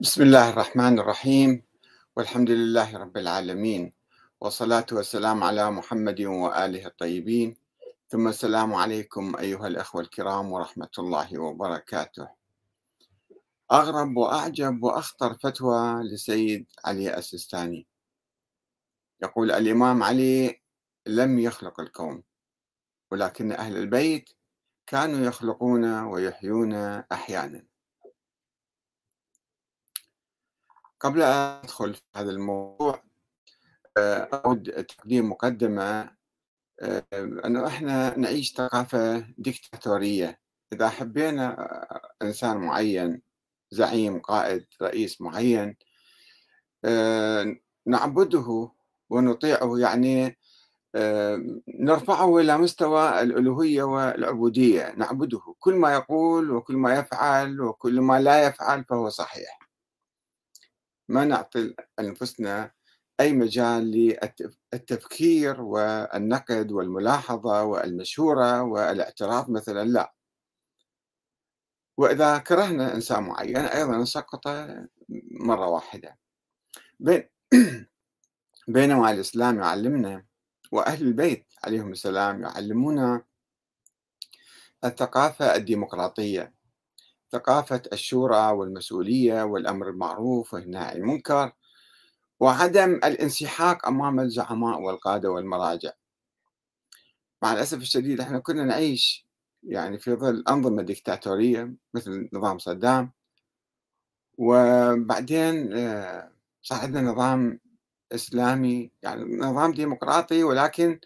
بسم الله الرحمن الرحيم. والحمد لله رب العالمين. والصلاة والسلام على محمد وآله الطيبين. ثم السلام عليكم أيها الأخوة الكرام ورحمة الله وبركاته. أغرب وأعجب وأخطر فتوى لسيد علي السيستاني يقول الإمام علي لم يخلق الكون ولكن أهل البيت كانوا يخلقون ويحيون أحيانا. قبل أن أدخل في هذا الموضوع آه، أود تقديم مقدمة آه، أنه إحنا نعيش ثقافة ديكتاتورية. إذا حبينا آه، إنسان معين زعيم قائد رئيس معين نعبده ونطيعه يعني نرفعه إلى مستوى الألوهية والعبودية. نعبده. كل ما يقول وكل ما يفعل وكل ما لا يفعل فهو صحيح. ما نعطي أنفسنا أي مجال للتفكير والنقد والملاحظة والمشورة والاعتراف مثلا لا. وإذا كرهنا إنسان معين أيضا نسقطه مرة واحدة. بين بينما الإسلام يعلمنا وأهل البيت عليهم السلام يعلمونا الثقافة الديمقراطية. ثقافة الشورى والمسؤولية والأمر المعروف والنهي عن المنكر وعدم الانسحاق أمام الزعماء والقادة والمراجع. مع الأسف الشديد إحنا كنا نعيش يعني في ظل أنظمة ديكتاتورية مثل نظام صدام وبعدين آه، صار عندنا نظام إسلامي يعني نظام ديمقراطي ولكن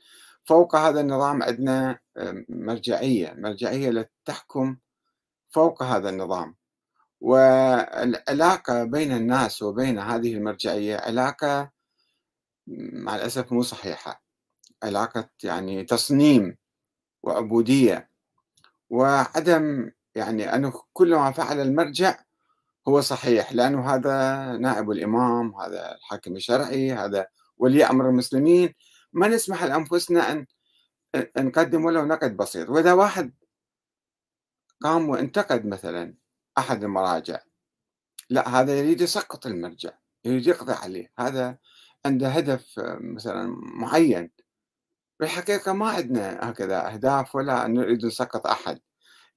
فوق هذا النظام عندنا آه، مرجعية مرجعية لتحكم فوق هذا النظام. والعلاقة بين الناس وبين هذه المرجعية علاقة مع الأسف مو صحيحة. علاقة يعني تصنيم وعبودية. وعدم يعني أنه كل ما فعل المرجع هو صحيح لأنه هذا نائب الإمام هذا الحاكم الشرعي هذا ولي أمر المسلمين. ما نسمح لأنفسنا أن نقدم ولو نقد بسيط. وإذا واحد قام وانتقد مثلا أحد المراجع. لا هذا يريد يسقط المرجع يريد يقضي عليه. هذا عنده هدف مثلا معين. بالحقيقة ما عندنا هكذا أهداف ولا نريد نسقط أحد.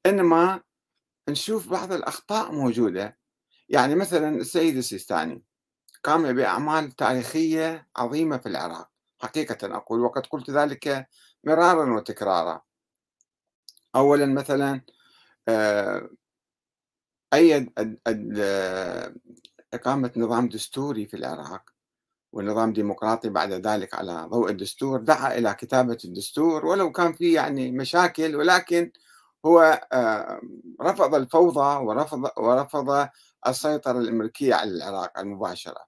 إنما نشوف بعض الأخطاء موجودة. يعني مثلا السيد السيستاني قام بأعمال تاريخية عظيمة في العراق. حقيقة أقول وقد قلت ذلك مرارا وتكرارا. أولا مثلا آه، أيد إقامة نظام دستوري في العراق ونظام ديمقراطي بعد ذلك على ضوء الدستور دعا إلى كتابة الدستور ولو كان في يعني مشاكل ولكن هو آه، رفض الفوضى ورفض ورفض السيطرة الأمريكية على العراق المباشرة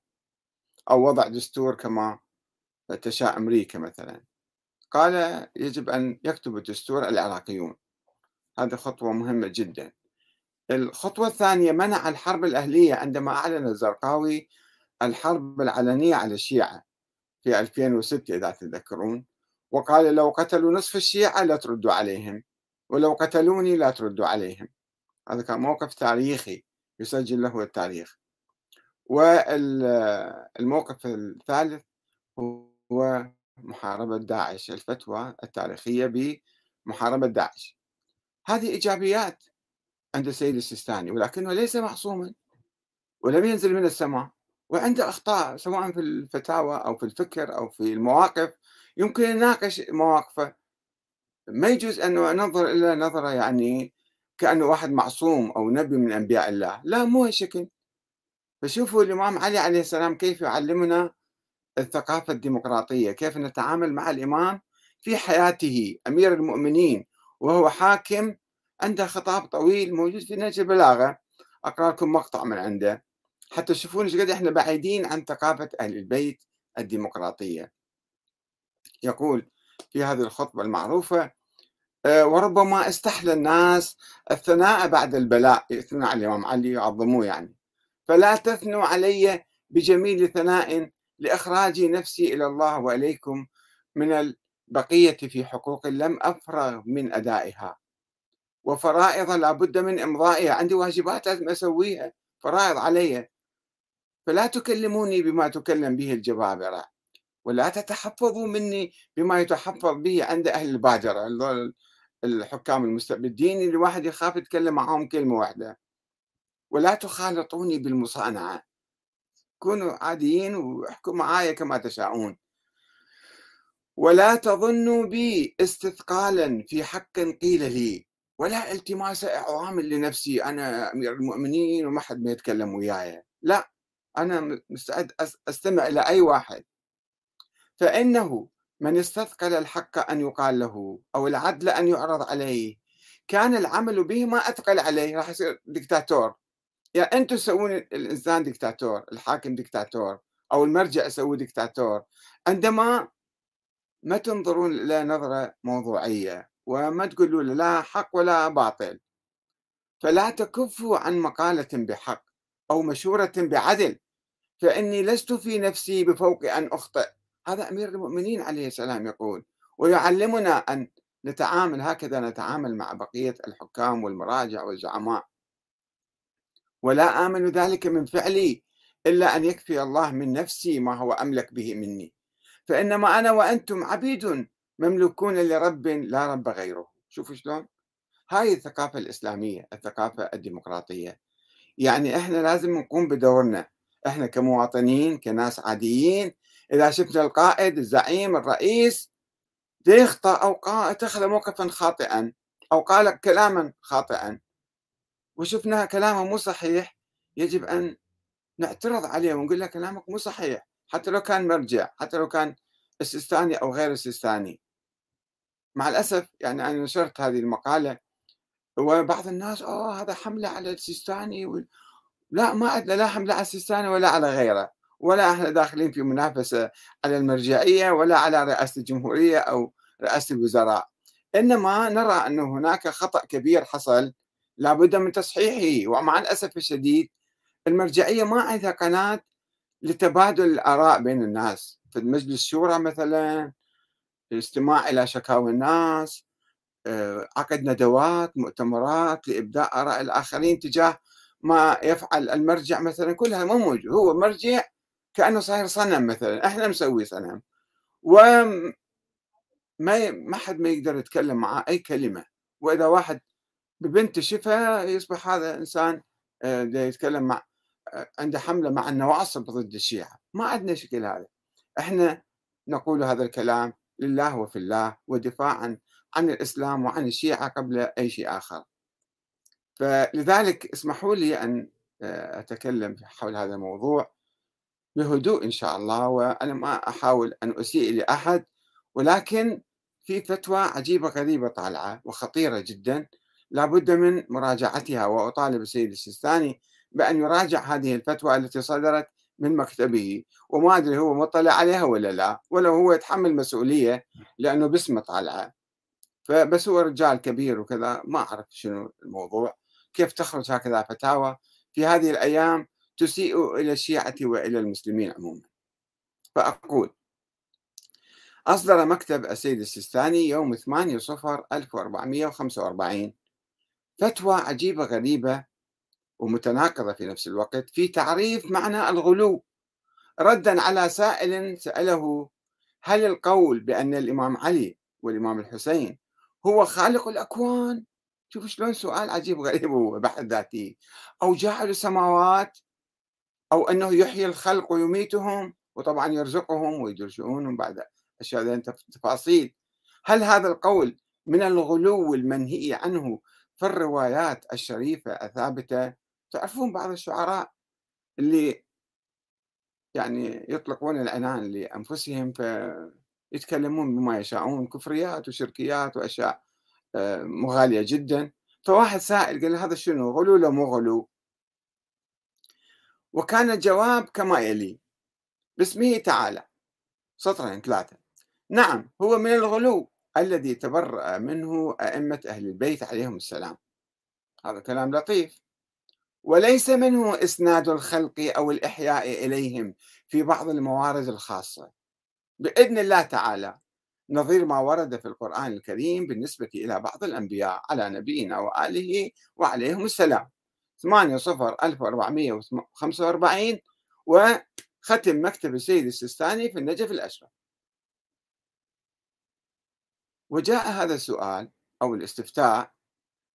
أو وضع دستور كما تشاء أمريكا مثلا. قال يجب أن يكتب الدستور العراقيون. هذه خطوة مهمة جدا. الخطوة الثانية منع الحرب الأهلية عندما أعلن الزرقاوي الحرب العلنية على الشيعة في 2006 إذا تذكرون وقال لو قتلوا نصف الشيعة لا تردوا عليهم ولو قتلوني لا تردوا عليهم. هذا كان موقف تاريخي يسجل له التاريخ. والموقف الثالث هو محاربة داعش الفتوى التاريخية بمحاربة داعش. هذه إيجابيات عند السيد السيستاني ولكنه ليس معصوما ولم ينزل من السماء وعنده أخطاء سواء في الفتاوى أو في الفكر أو في المواقف يمكن يناقش مواقفه. ما يجوز أن ننظر إلى نظرة يعني كأنه واحد معصوم أو نبي من أنبياء الله. لا مو هالشكل. فشوفوا الإمام علي عليه السلام كيف يعلمنا الثقافة الديمقراطية كيف نتعامل مع الإمام في حياته أمير المؤمنين. وهو حاكم عنده خطاب طويل موجود في نهج البلاغة. أقرأ لكم مقطع من عنده. حتى تشوفون إيش قد إحنا بعيدين عن ثقافة أهل البيت الديمقراطية. يقول في هذه الخطبة المعروفة آه، وربما استحلى الناس الثناء بعد البلاء. يثنى على الإمام علي يعظموه يعني. فلا تثنوا علي بجميل ثناء لإخراج نفسي إلى الله وإليكم من البقية في حقوق لم أفرغ من أدائها. وفرائض لابد من إمضائها. عندي واجبات لازم أسويها. فرائض علي. فلا تكلموني بما تكلم به الجبابرة. ولا تتحفظوا مني بما يتحفظ به عند أهل البادرة الحكام المستبدين اللي واحد يخاف يتكلم معهم كلمة واحدة. ولا تخالطوني بالمصانعة. كونوا عاديين واحكوا معايا كما تشاءون. ولا تظنوا بي استثقالا في حق قيل لي ولا التماس اعوام لنفسي أنا أمير المؤمنين وما حد ما يتكلم وياي. لا أنا مستعد أستمع إلى أي واحد. فإنه من استثقل الحق أن يقال له أو العدل أن يعرض عليه. كان العمل به ما أثقل عليه راح يصير دكتاتور يا يعني أنتم تسوون الإنسان دكتاتور الحاكم دكتاتور أو المرجع يسوي دكتاتور عندما ما تنظرون إلى نظرة موضوعية وما تقولوا لا حق ولا باطل. فلا تكفوا عن مقالة بحق أو مشورة بعدل. فإني لست في نفسي بفوق أن أخطئ. هذا أمير المؤمنين عليه السلام يقول ويعلمنا أن نتعامل هكذا نتعامل مع بقية الحكام والمراجع والزعماء. ولا آمن ذلك من فعلي إلا أن يكفي الله من نفسي ما هو أملك به مني. فإنما أنا وأنتم عبيد مملوكون لرب لا رب غيره. شوفوا شلون؟ هاي الثقافة الإسلامية الثقافة الديمقراطية. يعني إحنا لازم نقوم بدورنا. إحنا كمواطنين كناس عاديين إذا شفنا القائد الزعيم الرئيس يخطأ أو اتخذ موقفا خاطئا أو قال كلاما خاطئا. وشفنا كلامه مو صحيح يجب أن نعترض عليه ونقول له كلامك مو صحيح. حتى لو كان مرجع حتى لو كان السيستاني أو غير السيستاني مع الأسف يعني أنا نشرت هذه المقالة وبعض الناس أوه هذا حملة على السيستاني و... لا ما عندنا لا حملة على السيستاني ولا على غيره ولا إحنا داخلين في منافسة على المرجعية ولا على رئاسة الجمهورية أو رئاسة الوزراء. إنما نرى أن هناك خطأ كبير حصل لابد من تصحيحه. ومع الأسف الشديد المرجعية ما عندها قناة لتبادل الآراء بين الناس. في مجلس الشورى مثلا الاستماع إلى شكاوى الناس آه، عقد ندوات مؤتمرات لإبداء آراء الآخرين تجاه ما يفعل المرجع مثلا. كلها مو موجود. هو مرجع كأنه صاير صنم مثلا. إحنا مسوي صنم. و ما حد ما يقدر يتكلم معاه أي كلمة. وإذا واحد ببنت شفها يصبح هذا إنسان آه، يتكلم مع عنده حملة مع النواصب ضد الشيعة. ما عندنا شكل هذا. إحنا نقول هذا الكلام لله وفي الله ودفاعا عن الإسلام وعن الشيعة قبل أي شيء آخر. فلذلك اسمحوا لي أن آه، أتكلم حول هذا الموضوع بهدوء إن شاء الله وأنا ما أحاول أن أسيء لأحد ولكن في فتوى عجيبة غريبة طالعة وخطيرة جدا لابد من مراجعتها وأطالب السيد السيستاني بأن يراجع هذه الفتوى التي صدرت من مكتبه وما أدري هو مطلع عليها ولا لا ولا هو يتحمل مسؤولية لأنه باسمه طالعه فبس هو رجال كبير وكذا ما أعرف شنو الموضوع كيف تخرج هكذا فتاوى في هذه الأيام تسيء إلى الشيعة وإلى المسلمين عموما. فأقول أصدر مكتب السيد السيستاني يوم 8 صفر 1445 فتوى عجيبة غريبة ومتناقضة في نفس الوقت في تعريف معنى الغلو. ردا على سائل سأله هل القول بأن الإمام علي والإمام الحسين هو خالق الأكوان؟ شوف شلون سؤال عجيب غريب هو بحث ذاتي أو جاعل السماوات أو أنه يحيي الخلق ويميتهم وطبعا يرزقهم ويدرسونهم بعد أشياء تفاصيل. هل هذا القول من الغلو المنهي عنه في الروايات الشريفة الثابتة؟ تعرفون بعض الشعراء اللي يعني يطلقون العنان لأنفسهم فيتكلمون بما يشاءون كفريات وشركيات وأشياء آه، مغالية جدا. فواحد سائل قال هذا شنو غلو ولا مو غلو؟ وكان الجواب كما يلي باسمه تعالى سطرين ثلاثة. نعم هو من الغلو الذي تبرأ منه أئمة أهل البيت عليهم السلام. هذا كلام لطيف. وليس منه إسناد الخلق أو الإحياء إليهم في بعض الموارد الخاصة. بإذن الله تعالى نظير ما ورد في القرآن الكريم بالنسبة إلى بعض الأنبياء على نبينا وآله وعليهم السلام. 8 صفر 1445 وختم مكتب السيد السيستاني في النجف الأشرف. وجاء هذا السؤال أو الاستفتاء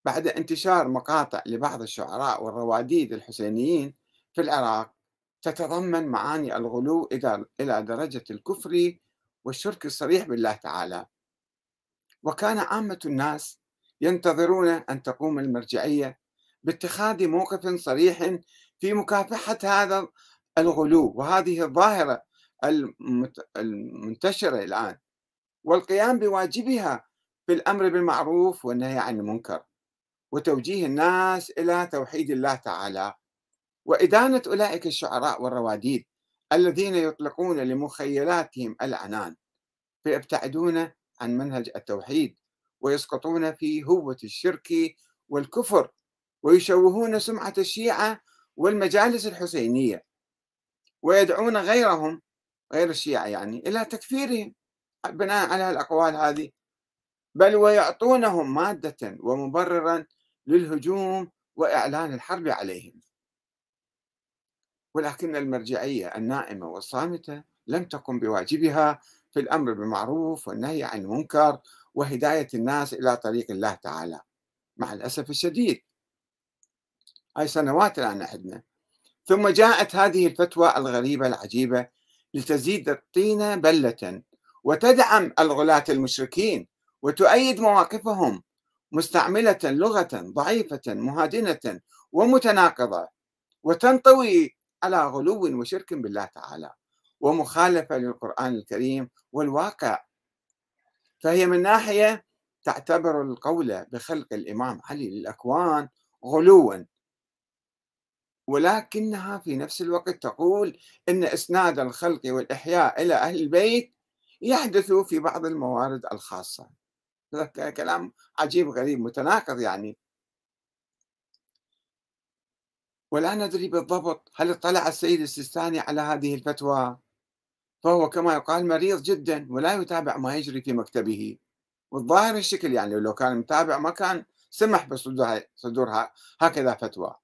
بعد انتشار مقاطع لبعض الشعراء والرواديد الحسينيين في العراق تتضمن معاني الغلو إلى درجة الكفر والشرك الصريح بالله تعالى. وكان عامة الناس ينتظرون أن تقوم المرجعية باتخاذ موقف صريح في مكافحة هذا الغلو وهذه الظاهرة المنتشرة الآن. والقيام بواجبها في الأمر بالمعروف والنهي عن المنكر. وتوجيه الناس إلى توحيد الله تعالى. وإدانة أولئك الشعراء والرواديد الذين يطلقون لمخيلاتهم العنان فيبتعدون عن منهج التوحيد ويسقطون في هوة الشرك والكفر ويشوهون سمعة الشيعة والمجالس الحسينية ويدعون غيرهم غير الشيعة يعني إلى تكفيرهم بناء على الأقوال هذه. بل ويعطونهم مادة ومبررا للهجوم وإعلان الحرب عليهم. ولكن المرجعية النائمة والصامتة لم تقم بواجبها في الأمر بالمعروف والنهي عن المنكر وهداية الناس إلى طريق الله تعالى. مع الأسف الشديد. هاي سنوات الآن عندنا ثم جاءت هذه الفتوى الغريبة العجيبة لتزيد الطين بلة وتدعم الغلاة المشركين وتؤيد مواقفهم مستعملة لغة ضعيفة مهادنة ومتناقضة وتنطوي على غلو وشرك بالله تعالى ومخالفة للقرآن الكريم والواقع. فهي من ناحية تعتبر القول بخلق الإمام علي للأكوان غلوا. ولكنها في نفس الوقت تقول إن إسناد الخلق والإحياء إلى أهل البيت يحدث في بعض الموارد الخاصة. كلام عجيب غريب متناقض يعني. ولا ندري بالضبط هل اطلع السيد السيستاني على هذه الفتوى. فهو كما يقال مريض جدا ولا يتابع ما يجري في مكتبه. والظاهر الشكل يعني لو كان متابع ما كان سمح بصدورها هكذا فتوى.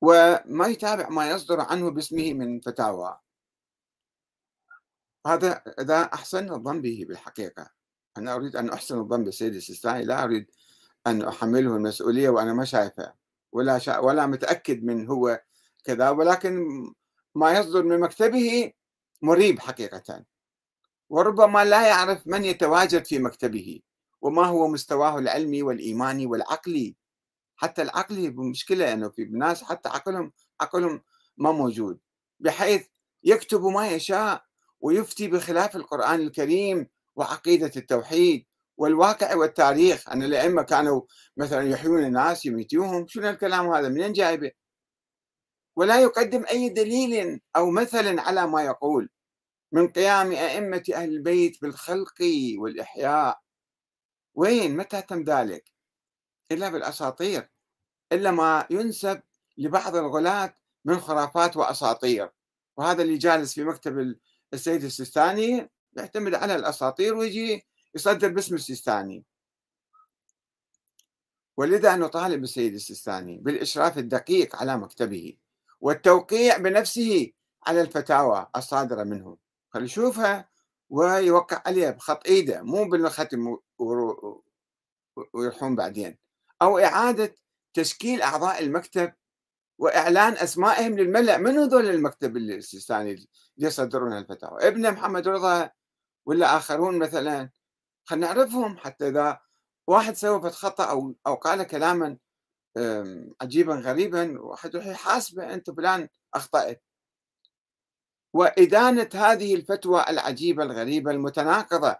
وما يتابع ما يصدر عنه باسمه من فتاوى. هذا إذا أحسن الظن به بالحقيقة. أنا أريد أن أحسن الظن بالسيد السيستاني لا أريد أن أحمله المسؤولية وأنا ما شايفه ولا شا ولا متأكد من هو كذا ولكن ما يصدر من مكتبه مريب حقيقة. وربما لا يعرف من يتواجد في مكتبه وما هو مستواه العلمي والإيماني والعقلي. حتى العقلي مشكلة أنه في ناس حتى عقلهم عقلهم ما موجود. بحيث يكتب ما يشاء ويفتي بخلاف القرآن الكريم وعقيدة التوحيد والواقع والتاريخ. أن الأئمة كانوا مثلا يحيون الناس يميتوهم. شنو الكلام هذا؟ منين جايبه ولا يقدم أي دليل أو مثل على ما يقول من قيام أئمة أهل البيت بالخلق والإحياء. وين؟ متى تم ذلك؟ إلا بالأساطير. إلا ما ينسب لبعض الغلاة من خرافات وأساطير. وهذا اللي جالس في مكتب السيد السيستاني يعتمد على الأساطير ويجي يصدر باسم السيستاني. ولذا نطالب السيد السيستاني بالإشراف الدقيق على مكتبه والتوقيع بنفسه على الفتاوى الصادرة منه. خلي يشوفها ويوقع عليها بخط إيده مو بالختم ويروحون بعدين. أو إعادة تشكيل أعضاء المكتب وإعلان أسمائهم للملأ. من هذول المكتب السيستاني اللي يصدرون الفتاوى؟ ابن محمد رضا ولا آخرون مثلا خلينا نعرفهم حتى إذا واحد سوى خطا أو أو قال كلاما عجيبا غريبا واحد يروح يحاسبه أنت فلان أخطأت. وادانه هذه الفتوى العجيبة الغريبة المتناقضة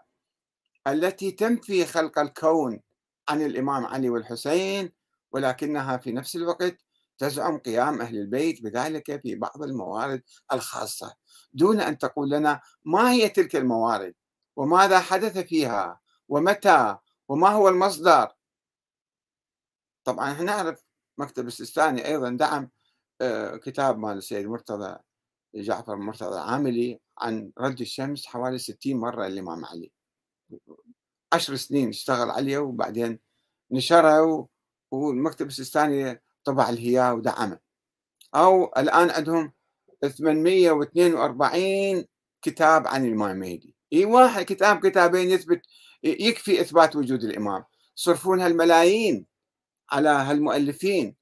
التي تنفي خلق الكون عن الإمام علي والحسين ولكنها في نفس الوقت تزعم قيام أهل البيت بذلك في بعض الموارد الخاصة دون أن تقول لنا ما هي تلك الموارد؟ وماذا حدث فيها؟ ومتى؟ وما هو المصدر؟ طبعا إحنا نعرف مكتب السيستاني أيضا دعم آه، كتاب مال السيد مرتضى جعفر مرتضى عاملي عن رد الشمس حوالي 60 مرة الإمام علي. عشر سنين اشتغل عليه وبعدين نشره والمكتب السيستاني طبع الهياء ودعمه أو الآن عندهم 842 كتاب عن الإمام المهدي إي واحد كتاب كتابين يثبت يكفي إثبات وجود الإمام. يصرفون هالملايين على هالمؤلفين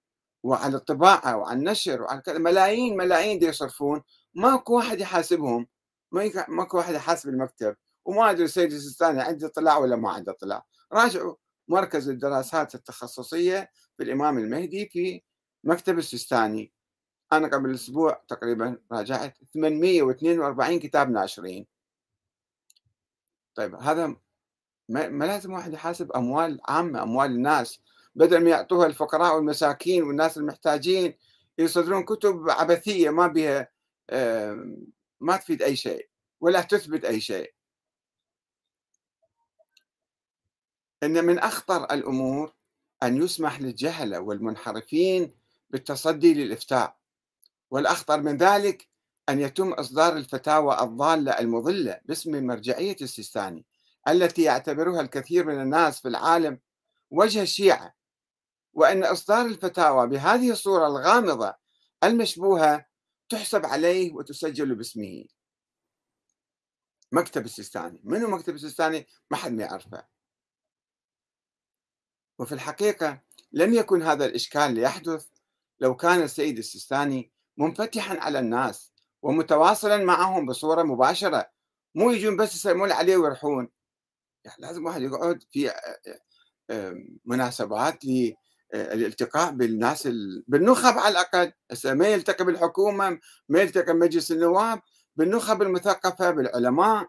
وعلى الطباعة وعلى النشر وعلى ملايين ملايين دي يصرفون. ماكو واحد يحاسبهم. ماكو واحد يحاسب المكتب. وما أدري السيد السيستاني عنده اطلاع ولا ما عنده اطلاع. راجعوا مركز الدراسات التخصصية في الإمام المهدي في مكتب السيستاني. أنا قبل أسبوع تقريبا راجعت 842 كتاب ناشرين. طيب هذا ما لازم واحد يحاسب أموال عامة أموال الناس. بدل ما يعطوها الفقراء والمساكين والناس المحتاجين يصدرون كتب عبثية ما بها ما تفيد أي شيء ولا تثبت أي شيء. إن من أخطر الأمور أن يسمح للجهله والمنحرفين بالتصدي للإفتاء. والأخطر من ذلك أن يتم إصدار الفتاوى الضالة المضلة باسم مرجعيه السيستاني التي يعتبرها الكثير من الناس في العالم وجه الشيعة. وأن إصدار الفتاوى بهذه الصورة الغامضة المشبوهة تحسب عليه وتسجل باسمه. مكتب السيستاني. منو مكتب السيستاني؟ ما حد ما يعرفه. وفي الحقيقة لم يكن هذا الإشكال ليحدث لو كان السيد السيستاني منفتحا على الناس ومتواصلا معهم بصورة مباشرة. مو يجون بس يسلمون عليه ويروحون. يعني لازم واحد يقعد في مناسبات للالتقاء بالناس بالنخب على الأقل. ما يلتقي بالحكومة ما يلتقي بمجلس النواب بالنخب المثقفة بالعلماء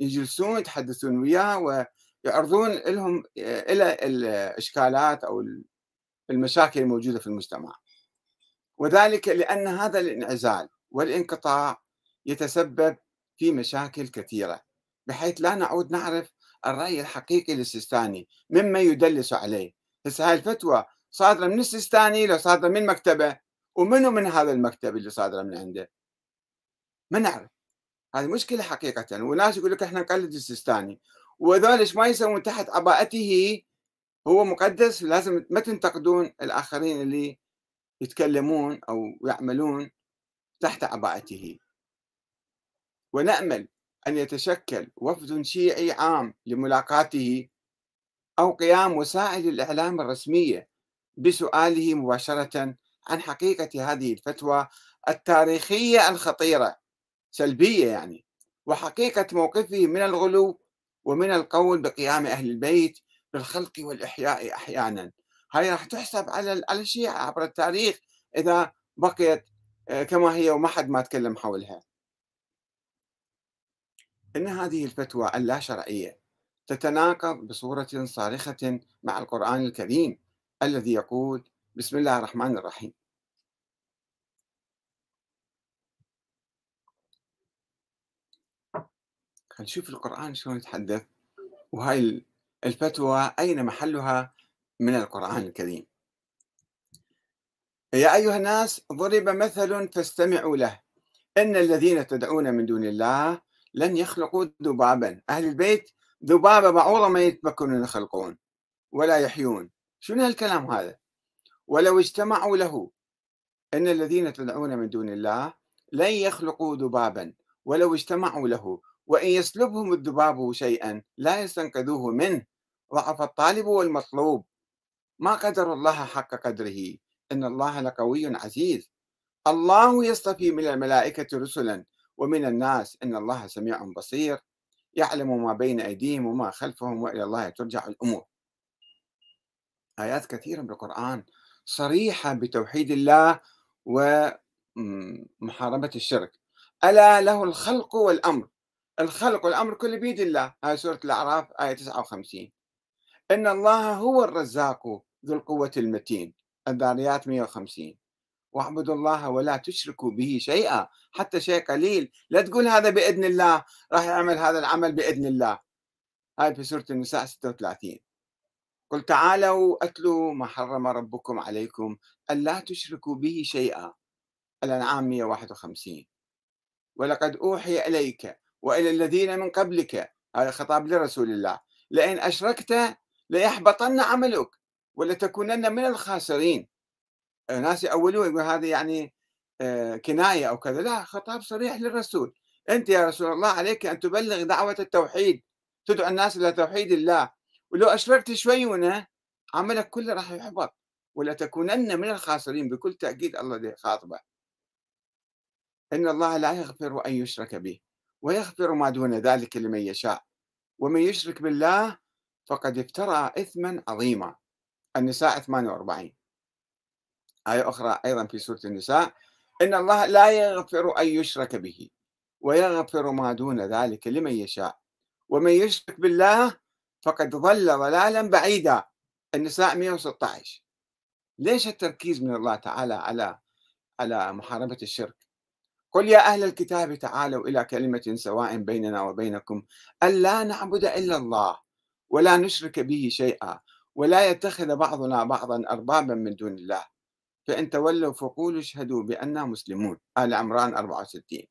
يجلسون يتحدثون وياه ويعرضون لهم إلى الإشكالات أو المشاكل الموجودة في المجتمع. وذلك لأن هذا الانعزال والانقطاع يتسبب في مشاكل كثيرة بحيث لا نعود نعرف الرأي الحقيقي للسيستاني مما يدلس عليه. هسه هاي الفتوى صادرة من السيستاني لو صادرة من مكتبه ومنو من هذا المكتب اللي صادرة من عنده؟ ما نعرف. هذه مشكلة حقيقة. وناس يقول لك إحنا نقلد السيستاني. وذولش ما يسوون تحت عباءته هو مقدس لازم ما تنتقدون الآخرين اللي يتكلمون أو يعملون تحت عباءته ونأمل أن يتشكل وفد شيعي عام لملاقاته أو قيام وسائل الإعلام الرسمية بسؤاله مباشرة عن حقيقة هذه الفتوى التاريخية الخطيرة سلبية يعني وحقيقة موقفه من الغلو ومن القول بقيام أهل البيت بالخلق والإحياء أحيانا. هاي راح تحسب على على الشيعة عبر التاريخ إذا بقيت آه، كما هي وما حد ما تكلم حولها. إن هذه الفتوى اللا شرعية تتناقض بصورة صارخة مع القرآن الكريم الذي يقول بسم الله الرحمن الرحيم. نشوف القرآن شلون يتحدث. وهاي الفتوى أين محلها؟ من القرآن الكريم. يا أيها الناس ضرب مثل فاستمعوا له. إن الذين تدعون من دون الله لن يخلقوا ذبابا. أهل البيت ذبابة بعوضة ما يتمكنون يخلقون ولا يحيون. شنو هالكلام هذا؟ ولو اجتمعوا له. إن الذين تدعون من دون الله لن يخلقوا ذبابا. ولو اجتمعوا له. وإن يسلبهم الذباب شيئا لا يستنقذوه منه. ضعف الطالب والمطلوب. ما قدر الله حق قدره. إن الله لقوي عزيز. الله يصطفي من الملائكة رسلا ومن الناس. إن الله سميع بصير. يعلم ما بين أيديهم وما خلفهم وإلى الله ترجع الأمور. آيات كثيرة بالقرآن صريحة بتوحيد الله ومحاربة الشرك. ألا له الخلق والأمر. الخلق والأمر كله بيد الله. هاي سورة الأعراف آية 59 إن الله هو الرزاق ذو القوة المتين. الذاريات 150 واعبدوا الله ولا تشركوا به شيئا. حتى شيء قليل. لا تقول هذا بإذن الله. راح يعمل هذا العمل بإذن الله. هاي في سورة النساء 36 قل تعالوا أتلوا ما حرم ربكم عليكم. ألا تشركوا به شيئا. الأنعام 151 ولقد أوحي إليك وإلى الذين من قبلك. هذا خطاب لرسول الله. لئن أشركت ليحبطن عملك ولتكونن من الخاسرين. ناس يأولون يقول هذا يعني آه، كناية أو كذا. لا خطاب صريح للرسول. أنت يا رسول الله عليك أن تبلغ دعوة التوحيد تدعو الناس إلى توحيد الله. ولو أشركت شوي عملك كله راح يحبط. ولتكونن من الخاسرين بكل تأكيد. الله خاطبه. إن الله لا يغفر أن يشرك به. ويغفر ما دون ذلك لمن يشاء. ومن يشرك بالله فقد افترى إثما عظيما. النساء 48 آية أخرى أيضا في سورة النساء. إن الله لا يغفر أن يشرك به ويغفر ما دون ذلك لمن يشاء. ومن يشرك بالله فقد ضل ضلالا بعيدا. النساء 116 ليش التركيز من الله تعالى على على محاربة الشرك؟ قل يا أهل الكتاب تعالوا إلى كلمة سواء بيننا وبينكم ألا نعبد إلا الله ولا نشرك به شيئا ولا يتخذ بعضنا بعضا أربابا من دون الله. فإن تولوا فقولوا اشهدوا بأننا مسلمون. آل عمران 64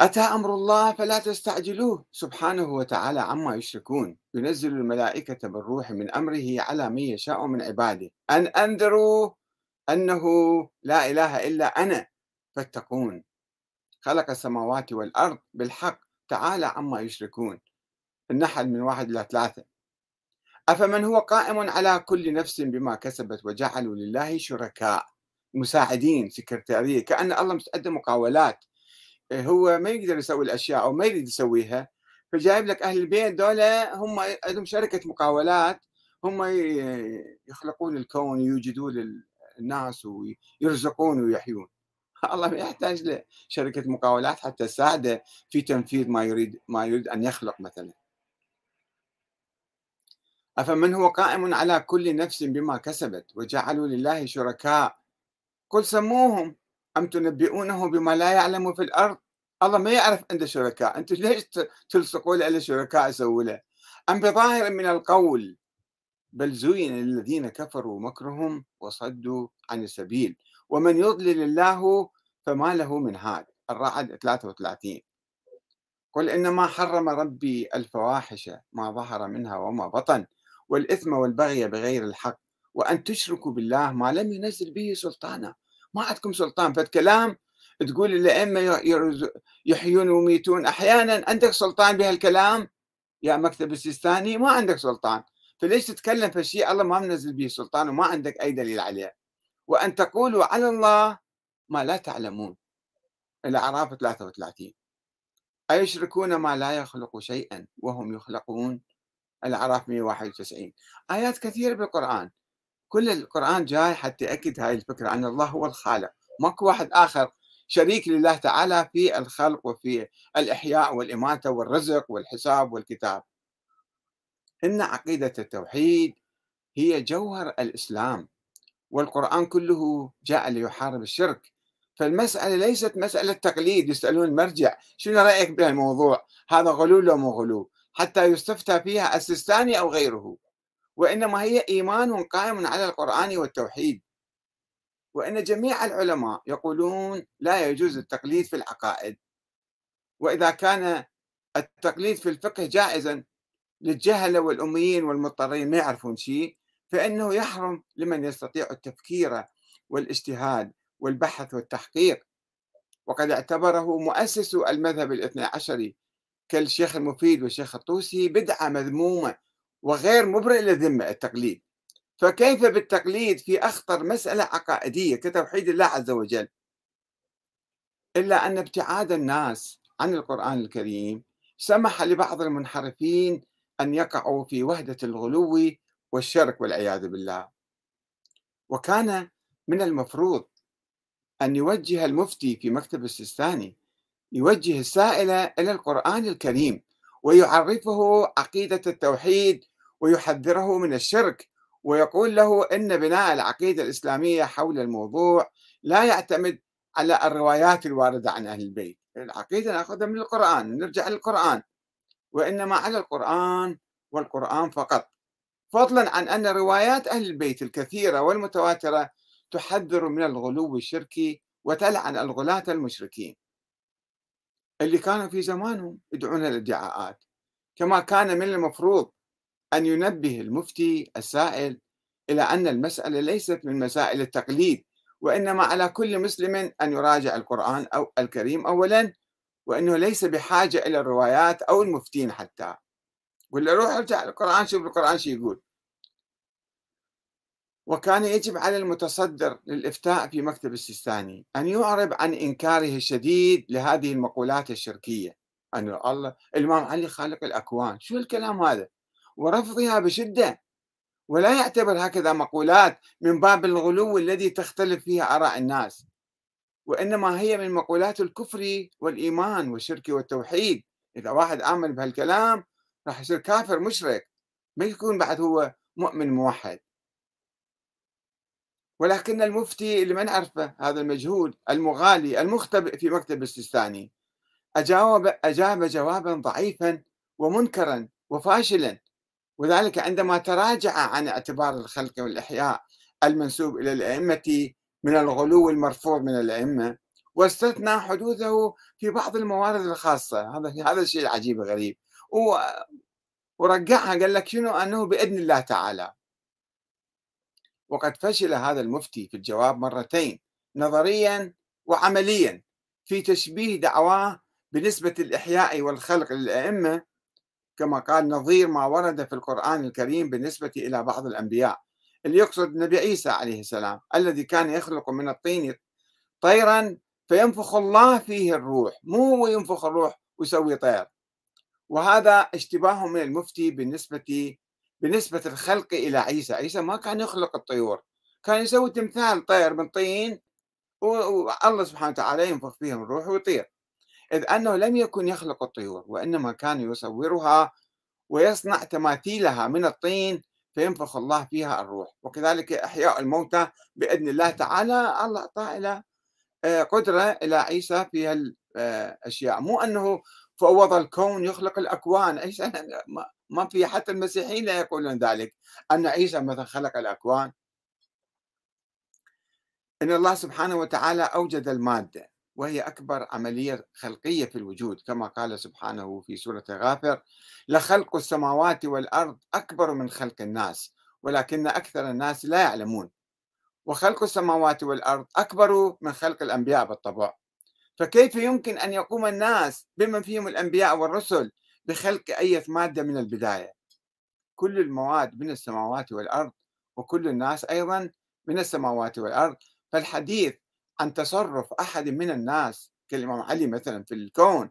أتى أمر الله فلا تستعجلوه. سبحانه وتعالى عما يشركون. ينزل الملائكة بالروح من أمره على من يشاء من عباده. أن أنذروا أنه لا إله إلا أنا. فاتقون خلق السماوات والأرض بالحق تعالى عما يشركون. النحل من واحد إلى ثلاثة. أفمن هو قائم على كل نفس بما كسبت وجعلوا لله شركاء. مساعدين سكرتارية. كأن الله مستعد مقاولات هو ما يقدر يسوي الأشياء أو ما يريد يسويها. فجايب لك أهل البيت دولة هم عندهم شركة مقاولات. هم يخلقون الكون ويوجدون الناس ويرزقون ويحيون. الله ما يحتاج لشركة مقاولات حتى تساعده في تنفيذ ما يريد ما يريد أن يخلق مثلا. أفمن هو قائم على كل نفس بما كسبت وجعلوا لله شركاء. قل سموهم أم تنبئونه بما لا يعلم في الأرض؟ الله ما يعرف عنده شركاء. أنتم ليش تلصقوا له شركاء يسووا له؟ أم بظاهر من القول بل زين للذين كفروا مكرهم وصدوا عن السبيل. ومن يضلل الله فما له من هاد. الرعد 33 قل إنما حرم ربي الفواحش ما ظهر منها وما بطن والإثم والبغي بغير الحق وأن تشركوا بالله ما لم ينزل به سلطانا. ما عندكم سلطان فالكلام تقول الأئمة يحيون ويميتون. أحيانا عندك سلطان بهالكلام يا مكتب السيستاني ما عندك سلطان. فليش تتكلم في شيء الله ما منزل به سلطان وما عندك أي دليل عليه؟ وأن تقولوا على الله ما لا تعلمون. الأعراف 33 أيشركون ما لا يخلق شيئا وهم يخلقون؟ الأعراف 191 آيات كثيرة بالقرآن. كل القرآن جاي حتى يأكد هاي الفكرة أن الله هو الخالق. ماكو واحد آخر شريك لله تعالى في الخلق وفي الإحياء والإماتة والرزق والحساب والكتاب. إن عقيدة التوحيد هي جوهر الإسلام. والقرآن كله جاء ليحارب الشرك. فالمسألة ليست مسألة تقليد يسألون المرجع شنو رأيك بهالموضوع هذا غلو لو مو غلو حتى يستفتى فيها السيستاني أو غيره. وإنما هي إيمان قائم على القرآن والتوحيد. وإن جميع العلماء يقولون لا يجوز التقليد في العقائد. وإذا كان التقليد في الفقه جائزا للجهلة والأميين والمضطرين ما يعرفون شيء. فإنه يحرم لمن يستطيع التفكير والاجتهاد والبحث والتحقيق. وقد اعتبره مؤسس المذهب الاثني عشري كالشيخ المفيد والشيخ الطوسي بدعة مذمومة وغير مبرئ للذمة التقليد. فكيف بالتقليد في أخطر مسألة عقائدية كتوحيد الله عز وجل؟ إلا أن ابتعاد الناس عن القرآن الكريم سمح لبعض المنحرفين أن يقعوا في وهدة الغلو والشرك والعياذ بالله وكان من المفروض أن يوجه المفتي في مكتب السيستاني يوجه السائل إلى القرآن الكريم ويعرفه عقيدة التوحيد ويحذره من الشرك ويقول له إن بناء العقيدة الإسلامية حول الموضوع لا يعتمد على الروايات الواردة عن أهل البيت، العقيدة ناخذها من القرآن، نرجع للقرآن وإنما على القرآن والقرآن فقط. فضلا عن أن روايات أهل البيت الكثيرة والمتواترة تحذر من الغلو الشركي وتلعن الغلاة المشركين. اللي كانوا في زمانهم يدعون الادعاءات كما كان من المفروض أن ينبه المفتي السائل إلى أن المسألة ليست من مسائل التقليد وإنما على كل مسلم أن يراجع القرآن أو الكريم أولا وأنه ليس بحاجة إلى الروايات أو المفتين حتى. ولا روح ارجع القرآن شوف القرآن شو يقول. وكان يجب على المتصدر للإفتاء في مكتب السيستاني أن يعرب عن إنكاره الشديد لهذه المقولات الشركية. أن الله الإمام علي خالق الأكوان. شو الكلام هذا؟ ورفضها بشدة. ولا يعتبر هكذا مقولات من باب الغلو الذي تختلف فيها آراء الناس. وإنما هي من مقولات الكفر والإيمان والشرك والتوحيد. إذا واحد آمن بهالكلام راح يصير كافر مشرك ما يكون بعد هو مؤمن موحد. ولكن المفتي اللي ما نعرفه هذا المجهول المغالي المختبئ في مكتب السيستاني أجاوب أجاب جوابا ضعيفا ومنكرا وفاشلا. وذلك عندما تراجع عن اعتبار الخلق والإحياء المنسوب إلى الأئمة من الغلو المرفوض من الأئمة واستثنى حدوثه في بعض الموارد الخاصة. هذا هذا الشيء العجيب الغريب ورجعها قال لك شنو؟ أنه بإذن الله تعالى. وقد فشل هذا المفتي في الجواب مرتين نظريا وعمليا في تشبيه دعواه بنسبة الإحياء والخلق للأئمة كما قال نظير ما ورد في القرآن الكريم بالنسبة إلى بعض الأنبياء. اللي يقصد النبي عيسى عليه السلام الذي كان يخلق من الطين طيرا فينفخ الله فيه الروح مو هو ينفخ الروح ويسوي طير. وهذا اشتباه من المفتي بالنسبة بنسبة الخلق إلى عيسى. عيسى ما كان يخلق الطيور كان يسوي تمثال طير من طين والله سبحانه وتعالى ينفخ فيهم الروح ويطير. إذ أنه لم يكن يخلق الطيور وإنما كان يصورها ويصنع تماثيلها من الطين فينفخ الله فيها الروح. وكذلك إحياء الموتى بإذن الله تعالى. الله أعطاه إلى آه، قدرة إلى عيسى في هالأشياء مو أنه فوض الكون يخلق الأكوان. عيسى ما في حتى المسيحيين لا يقولون ذلك. أن عيسى مثلا خلق الأكوان. إن الله سبحانه وتعالى أوجد المادة وهي أكبر عملية خلقية في الوجود. كما قال سبحانه في سورة غافر لخلق السماوات والأرض أكبر من خلق الناس ولكن أكثر الناس لا يعلمون. وخلق السماوات والأرض أكبر من خلق الأنبياء بالطبع. فكيف يمكن أن يقوم الناس بمن فيهم الأنبياء والرسل بخلق أي مادة من البداية؟ كل المواد من السماوات والأرض وكل الناس أيضا من السماوات والأرض. فالحديث عن تصرف أحد من الناس كالإمام علي مثلا في الكون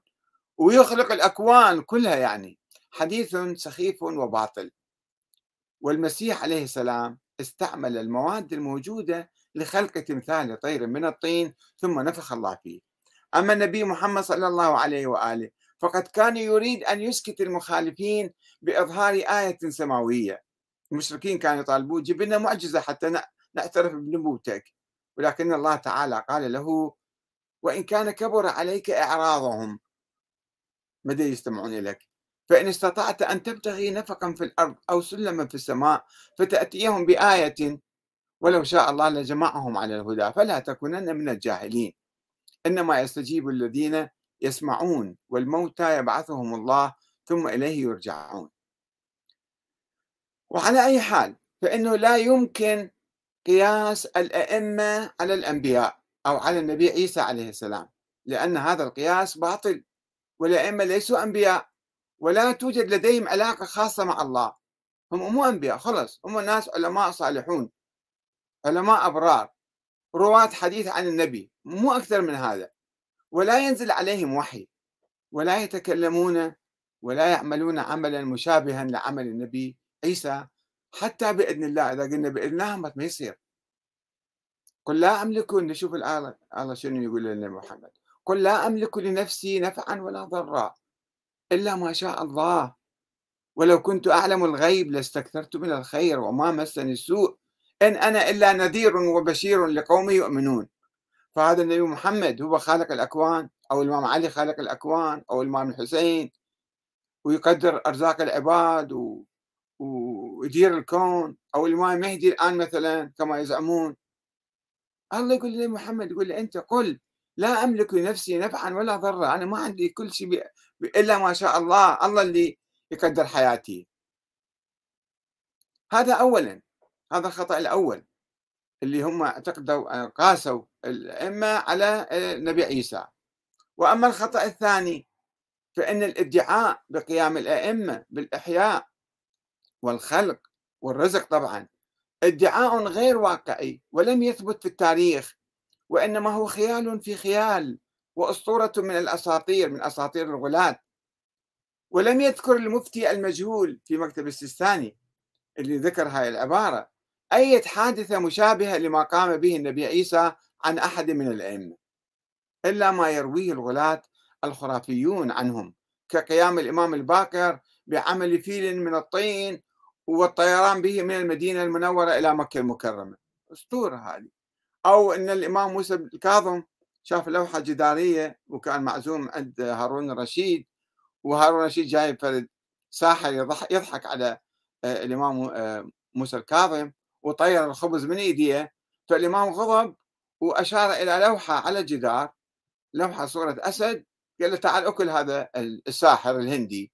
ويخلق الأكوان كلها يعني حديث سخيف وباطل. والمسيح عليه السلام استعمل المواد الموجودة لخلق تمثال طير من الطين ثم نفخ الله فيه. أما النبي محمد صلى الله عليه وآله فقد كان يريد أن يسكت المخالفين بإظهار آية سماوية. المشركين كانوا يطالبون جيب لنا معجزة حتى نعترف بنبوتك. ولكن الله تعالى قال له وإن كان كبر عليك إعراضهم. مدى يستمعون إليك؟ فإن استطعت أن تبتغي نفقا في الأرض أو سلما في السماء فتأتيهم بآية. ولو شاء الله لجمعهم على الهدى فلا تكونن من الجاهلين. إنما يستجيب الذين يسمعون والموتى يبعثهم الله ثم إليه يرجعون. وعلى أي حال فإنه لا يمكن قياس الأئمة على الأنبياء أو على النبي عيسى عليه السلام لأن هذا القياس باطل والأئمة ليسوا أنبياء ولا توجد لديهم علاقة خاصة مع الله. هم مو أنبياء خلص هم ناس علماء صالحون علماء أبرار. رواة حديث عن النبي مو أكثر من هذا. ولا ينزل عليهم وحي ولا يتكلمون ولا يعملون عملا مشابها لعمل النبي عيسى حتى بإذن الله إذا قلنا باذن الله ما يصير. قل لا أملك نشوف الايه الله شنو يقول لنا محمد. قل لا أملك لنفسي نفعا ولا ضرا إلا ما شاء الله. ولو كنت أعلم الغيب لاستكثرت من الخير وما مسني السوء. إن أنا إلا نذير وبشير لقوم يؤمنون. فهذا النبي محمد هو خالق الأكوان أو الإمام علي خالق الأكوان أو الإمام الحسين ويقدر أرزاق العباد و... ويدير الكون أو الإمام المهدي الآن مثلا كما يزعمون. الله يقول لي محمد يقول لي أنت قل لا أملك لنفسي نفعا ولا ضرا أنا ما عندي كل شيء ب... إلا ما شاء الله الله اللي يقدر حياتي. هذا أولا. هذا الخطأ الأول اللي هم اعتقدوا قاسوا الأئمة على النبي عيسى. وأما الخطأ الثاني فإن الإدعاء بقيام الأئمة بالإحياء والخلق والرزق طبعا إدعاء غير واقعي ولم يثبت في التاريخ وإنما هو خيال في خيال وأسطورة من الأساطير من أساطير الغلاة. ولم يذكر المفتي المجهول في مكتب السيستاني اللي ذكر هاي العبارة. أي حادثة مشابهة لما قام به النبي عيسى عن أحد من الأئمة؟ إلا ما يرويه الغلاة الخرافيون عنهم كقيام الإمام الباقر بعمل فيل من الطين والطيران به من المدينة المنورة إلى مكة المكرمة. أسطورة هذه. أو أن الإمام موسى الكاظم شاف لوحة جدارية وكان معزوم عند هارون الرشيد وهارون الرشيد جايب فرد ساحر يضحك على آه، الإمام آه، موسى الكاظم. وطير الخبز من إيديه فالامام غضب وأشار إلى لوحة على الجدار لوحة صورة أسد قال له تعال أكل هذا الساحر الهندي.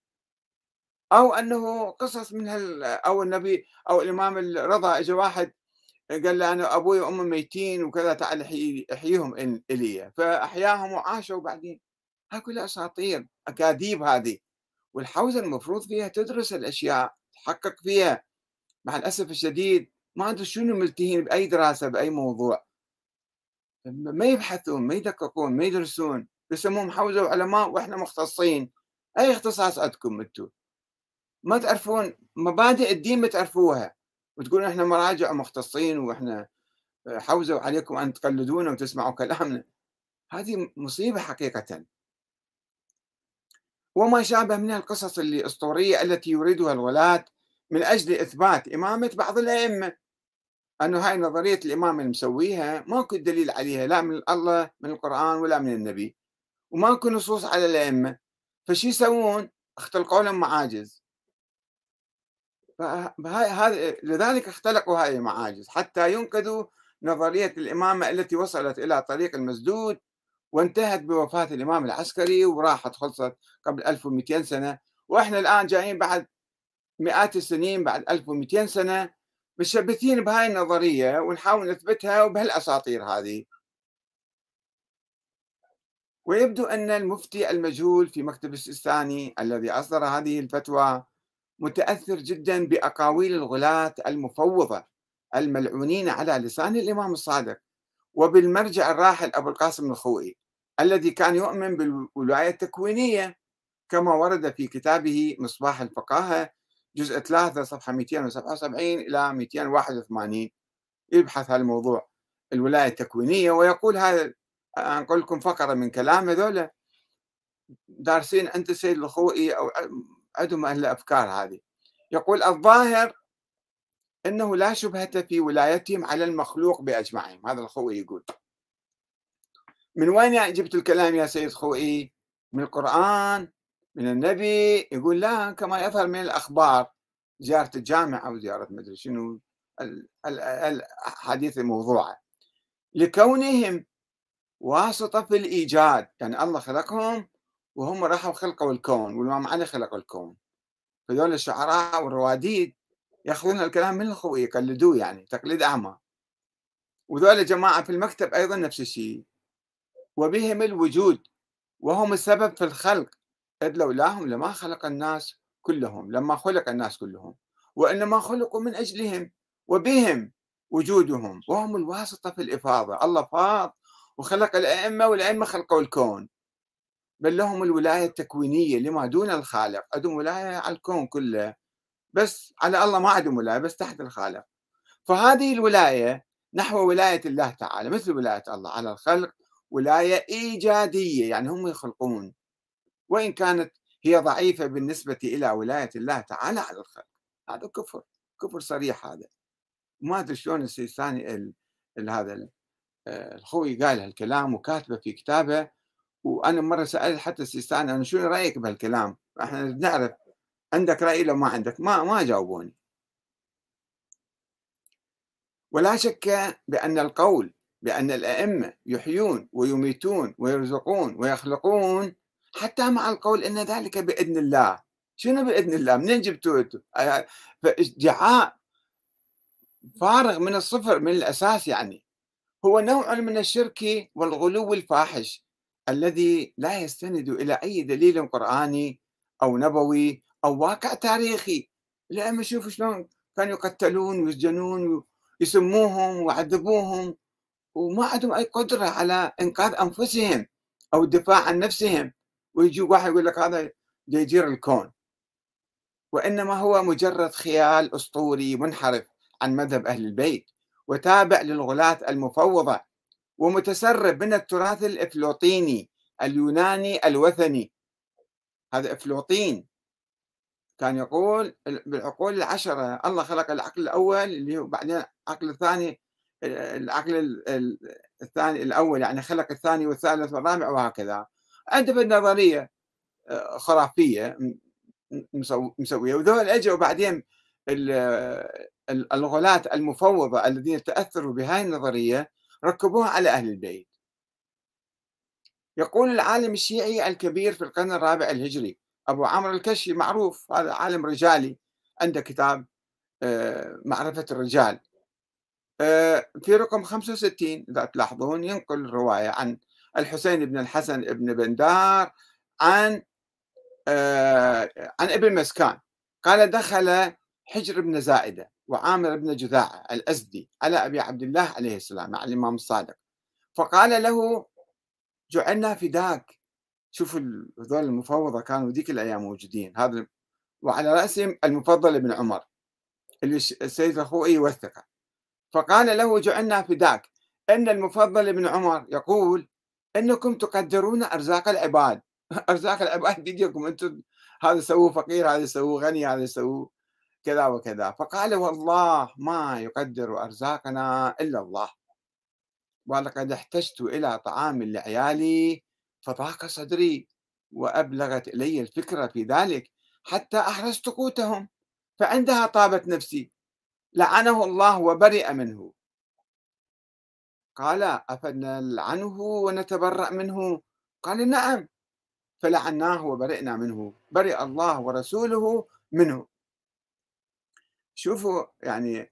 أو أنه قصص من هال أو النبي أو الإمام الرضا اجى واحد قال له أنا أبوي وامي ميتين وكذا تعال احييهم إلي. فأحياهم وعاشوا بعدين هاي كلها أساطير أكاذيب هذه. والحوزة المفروض فيها تدرس الأشياء تحقق فيها. مع الأسف الشديد ما ادري شنو ملتهين بأي دراسة بأي موضوع؟ ما يبحثون ما يدققون ما يدرسون. يسموهم حوزة وعلماء وإحنا مختصين. أي اختصاص عندكم أنتم؟ ما تعرفون مبادئ الدين ما تعرفوها. وتقولون إحنا مراجع مختصين وإحنا حوزة عليكم أن تقلدونا وتسمعوا كلامنا. هذه مصيبة حقيقة. وما شابه من القصص الإسطورية التي يريدها الولاة من أجل إثبات إمامة بعض الأئمة. أنه هاي نظرية الإمام اللي مسويها ماكو دليل عليها لا من الله من القرآن ولا من النبي وماكو نصوص على الأئمة. فشي يسوون؟ اختلقوا لهم معاجز. هذا لذلك اختلقوا هاي المعاجز. حتى ينقذوا نظرية الإمامة التي وصلت إلى طريق المسدود وانتهت بوفاة الإمام العسكري وراحت خلصت قبل 1200 سنة. وإحنا الآن جايين بعد مئات السنين بعد 1200 سنة. متشبثين بهاي النظرية ونحاول نثبتها وبهالأساطير هذه. ويبدو أن المفتي المجهول في مكتب السيستاني الذي أصدر هذه الفتوى متأثر جدا بأقاويل الغلاة المفوضة الملعونين على لسان الإمام الصادق وبالمرجع الراحل أبو القاسم الخوئي الذي كان يؤمن بالولاية التكوينية كما ورد في كتابه مصباح الفقاهة جزء 3 صفحة 277 إلى 281 يبحث هذا الموضوع الولاية التكوينية ويقول هذا أنقل لكم فقرة من كلام هذول دارسين عند السيد الخوئي أو عندهم أهل الأفكار هذه. يقول الظاهر أنه لا شبهة في ولايتهم على المخلوق بأجمعهم. هذا الخوئي يقول. من وين جبت الكلام يا سيد خوئي من القرآن من النبي يقول لا كما يظهر من الأخبار زيارة الجامع أو زيارة مدري شنو الحديث الموضوعة لكونهم واسطة في الإيجاد يعني الله خلقهم وهم راحوا خلقوا الكون والإمام علي خلق الكون. فذول الشعراء والرواديد يأخذون الكلام من الخوي يقلدوه يعني تقليد أعمى. وذول جماعة في المكتب أيضا نفس الشيء. وبهم الوجود وهم السبب في الخلق. إذ لولاهم لما خلق الناس كلهم لما خلق الناس كلهم. وإنما خلقوا من أجلهم وبهم وجودهم وهم الواسطة في الإفاضة. الله فاض وخلق الأئمة والأئمة خلقوا الكون. بل لهم الولاية التكوينية لما دون الخالق. عندهم ولاية على الكون كله. بس على الله ما عندهم ولاية بس تحت الخالق. فهذه الولاية نحو ولاية الله تعالى مثل ولاية الله على الخلق ولاية إيجادية يعني هم يخلقون. وإن كانت هي ضعيفة بالنسبة إلى ولاية الله تعالى على الخلق. هذا كفر كفر صريح هذا. ما أدري شلون السيستاني هذا آه، الخوي قال هالكلام وكاتبه في كتابه. وأنا مرة سألت حتى السيستاني أنا شنو رأيك بهالكلام؟ إحنا نعرف عندك رأي لو ما عندك؟ ما ما جاوبوني. ولا شك بأن القول بأن الأئمة يحيون ويميتون ويرزقون ويخلقون حتى مع القول إن ذلك بإذن الله. شنو بإذن الله؟ منين جبتوا فادعاء فارغ من الصفر من الأساس يعني. هو نوع من الشرك والغلو الفاحش الذي لا يستند إلى أي دليل قرآني أو نبوي أو واقع تاريخي. لأما شوف شلون كانوا يقتلون ويسجنون ويسموهم ويعذبوهم وما عندهم أي قدرة على إنقاذ أنفسهم أو الدفاع عن نفسهم. ويجي واحد يقول لك هذا يدير الكون. وإنما هو مجرد خيال أسطوري منحرف عن مذهب أهل البيت وتابع للغلاة المفوضة ومتسرب من التراث الإفلوطيني اليوناني الوثني. هذا إفلوطين كان يقول بالعقول العشرة الله خلق العقل الأول اللي هو بعدين العقل الثاني العقل الثاني الأول يعني خلق الثاني والثالث والرابع وهكذا. عنده نظرية آه، خرافية مسوية. وذول أجوا بعدين الغلاة المفوضة الذين تأثروا بهذه النظرية ركبوها على أهل البيت. يقول العالم الشيعي الكبير في القرن الرابع الهجري أبو عمرو الكشي معروف هذا عالم رجالي عنده كتاب آه، معرفة الرجال. آه، في رقم 65 إذا تلاحظون ينقل رواية عن الحسين بن الحسن بن بندار عن آه، عن ابن مسكان. قال دخل حجر بن زائدة وعامر بن جذاعة الأزدي على أبي عبد الله عليه السلام مع الإمام الصادق. فقال له جعلنا فداك. شوفوا هذول المفوضة كانوا ذيك الأيام موجودين. هذا وعلى رأسهم المفضل بن عمر اللي السيد الخوئي يوثقه. فقال له جعلنا فداك. أن المفضل بن عمر يقول أنكم تقدرون أرزاق العباد. أرزاق العباد بيديكم أنتم هذا سووه فقير هذا سووه غني هذا سووه كذا وكذا. فقال والله ما يقدر أرزاقنا إلا الله. ولقد احتجت إلى طعام لعيالي فضاق صدري وأبلغت إلي الفكرة في ذلك حتى أحرزت قوتهم فعندها طابت نفسي. لعنه الله وبرئ منه. قال أفنلعنه ونتبرأ منه؟ قال نعم. فلعناه وبرئنا منه برئ الله ورسوله منه. شوفوا يعني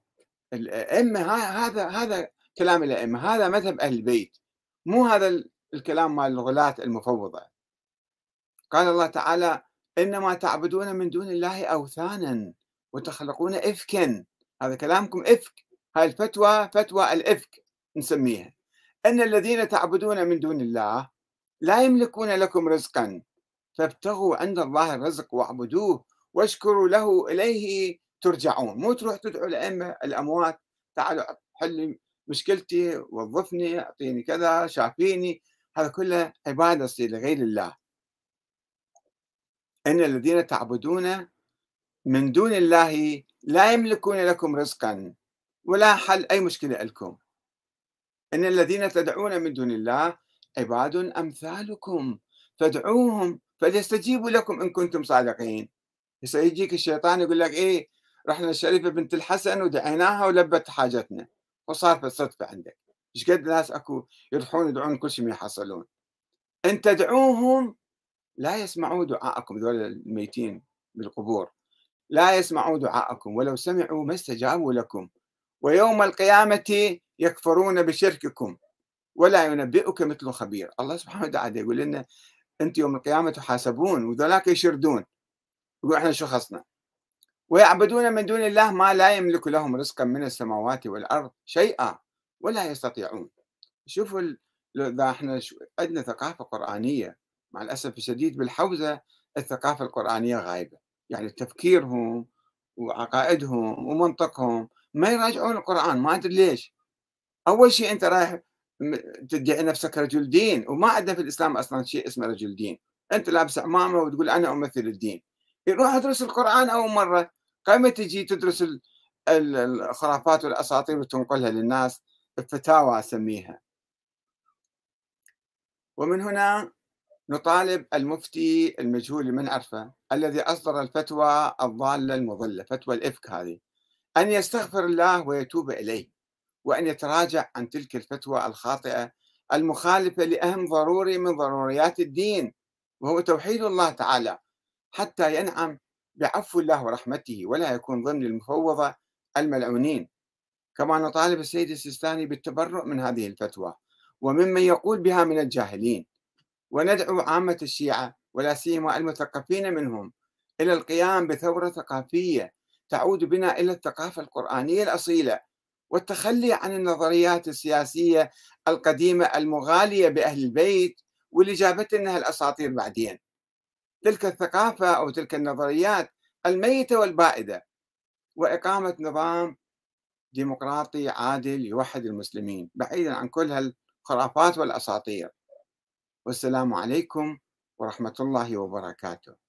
الأئمة هذا هذا كلام الأئمة هذا مذهب أهل البيت مو هذا الكلام مال الغلاة المفوضة. قال الله تعالى إنما تعبدون من دون الله أوثانا وتخلقون إفكا. هذا كلامكم إفك هاي الفتوى فتوى الإفك. نسميها. أن الذين تعبدون من دون الله لا يملكون لكم رزقا فابتغوا عند الله الرزق واعبدوه واشكروا له إليه ترجعون. مو تروح تدعو الأئمة الأموات تعالوا حل مشكلتي وظفني أعطيني كذا شافيني. هذا كله عبادة لغير الله. إن الذين تعبدون من دون الله لا يملكون لكم رزقا ولا حل أي مشكلة لكم. إن الذين تدعون من دون الله عباد أمثالكم. فادعوهم فليستجيبوا لكم إن كنتم صادقين. يجيك الشيطان يقول لك إيه رحنا الشريفة بنت الحسن ودعيناها ولبت حاجتنا. وصار في الصدفة عندك. إيش قد ناس أكو يروحون يدعون كل شيء ما يحصلون. إن تدعوهم لا يسمعوا دعاءكم ذول الميتين بالقبور. لا يسمعوا دعاءكم. ولو سمعوا ما استجابوا لكم. ويوم القيامة يكفرون بشرككم ولا ينبئك مثل خبير. الله سبحانه وتعالى يقول لنا أنت يوم القيامة تحاسبون وذولاك يشردون. يقول إحنا شو خصنا؟ ويعبدون من دون الله ما لا يملك لهم رزقا من السماوات والأرض شيئا ولا يستطيعون. شوفوا إذا إحنا عندنا ثقافة قرآنية مع الأسف الشديد بالحوزة الثقافة القرآنية غايبة. يعني تفكيرهم وعقائدهم ومنطقهم ما يراجعون القرآن ما أدري ليش. أول شيء أنت رايح تدعي نفسك رجل دين وما عندنا في الإسلام أصلا شيء اسمه رجل دين. أنت لابس عمامة وتقول أنا أمثل الدين. يروح ادرس القرآن أول مرة. قبل تجي تدرس الخرافات والأساطير وتنقلها للناس الفتاوى أسميها. ومن هنا نطالب المفتي المجهول من عرفة الذي أصدر الفتوى الضالة المضلة فتوى الإفك هذه. أن يستغفر الله ويتوب إليه. وأن يتراجع عن تلك الفتوى الخاطئة المخالفة لأهم ضروري من ضروريات الدين وهو توحيد الله تعالى حتى ينعم بعفو الله ورحمته ولا يكون ضمن المفوضة الملعونين. كما نطالب السيد السيستاني بالتبرؤ من هذه الفتوى وممن يقول بها من الجاهلين. وندعو عامة الشيعة ولا سيما المثقفين منهم إلى القيام بثورة ثقافية تعود بنا إلى الثقافة القرآنية الأصيلة والتخلي عن النظريات السياسية القديمة المغالية بأهل البيت واللي جابت لنا الأساطير بعدين. تلك الثقافة أو تلك النظريات الميتة والبائدة وإقامة نظام ديمقراطي عادل يوحد المسلمين بعيدا عن كل هالخرافات والأساطير. والسلام عليكم ورحمة الله وبركاته.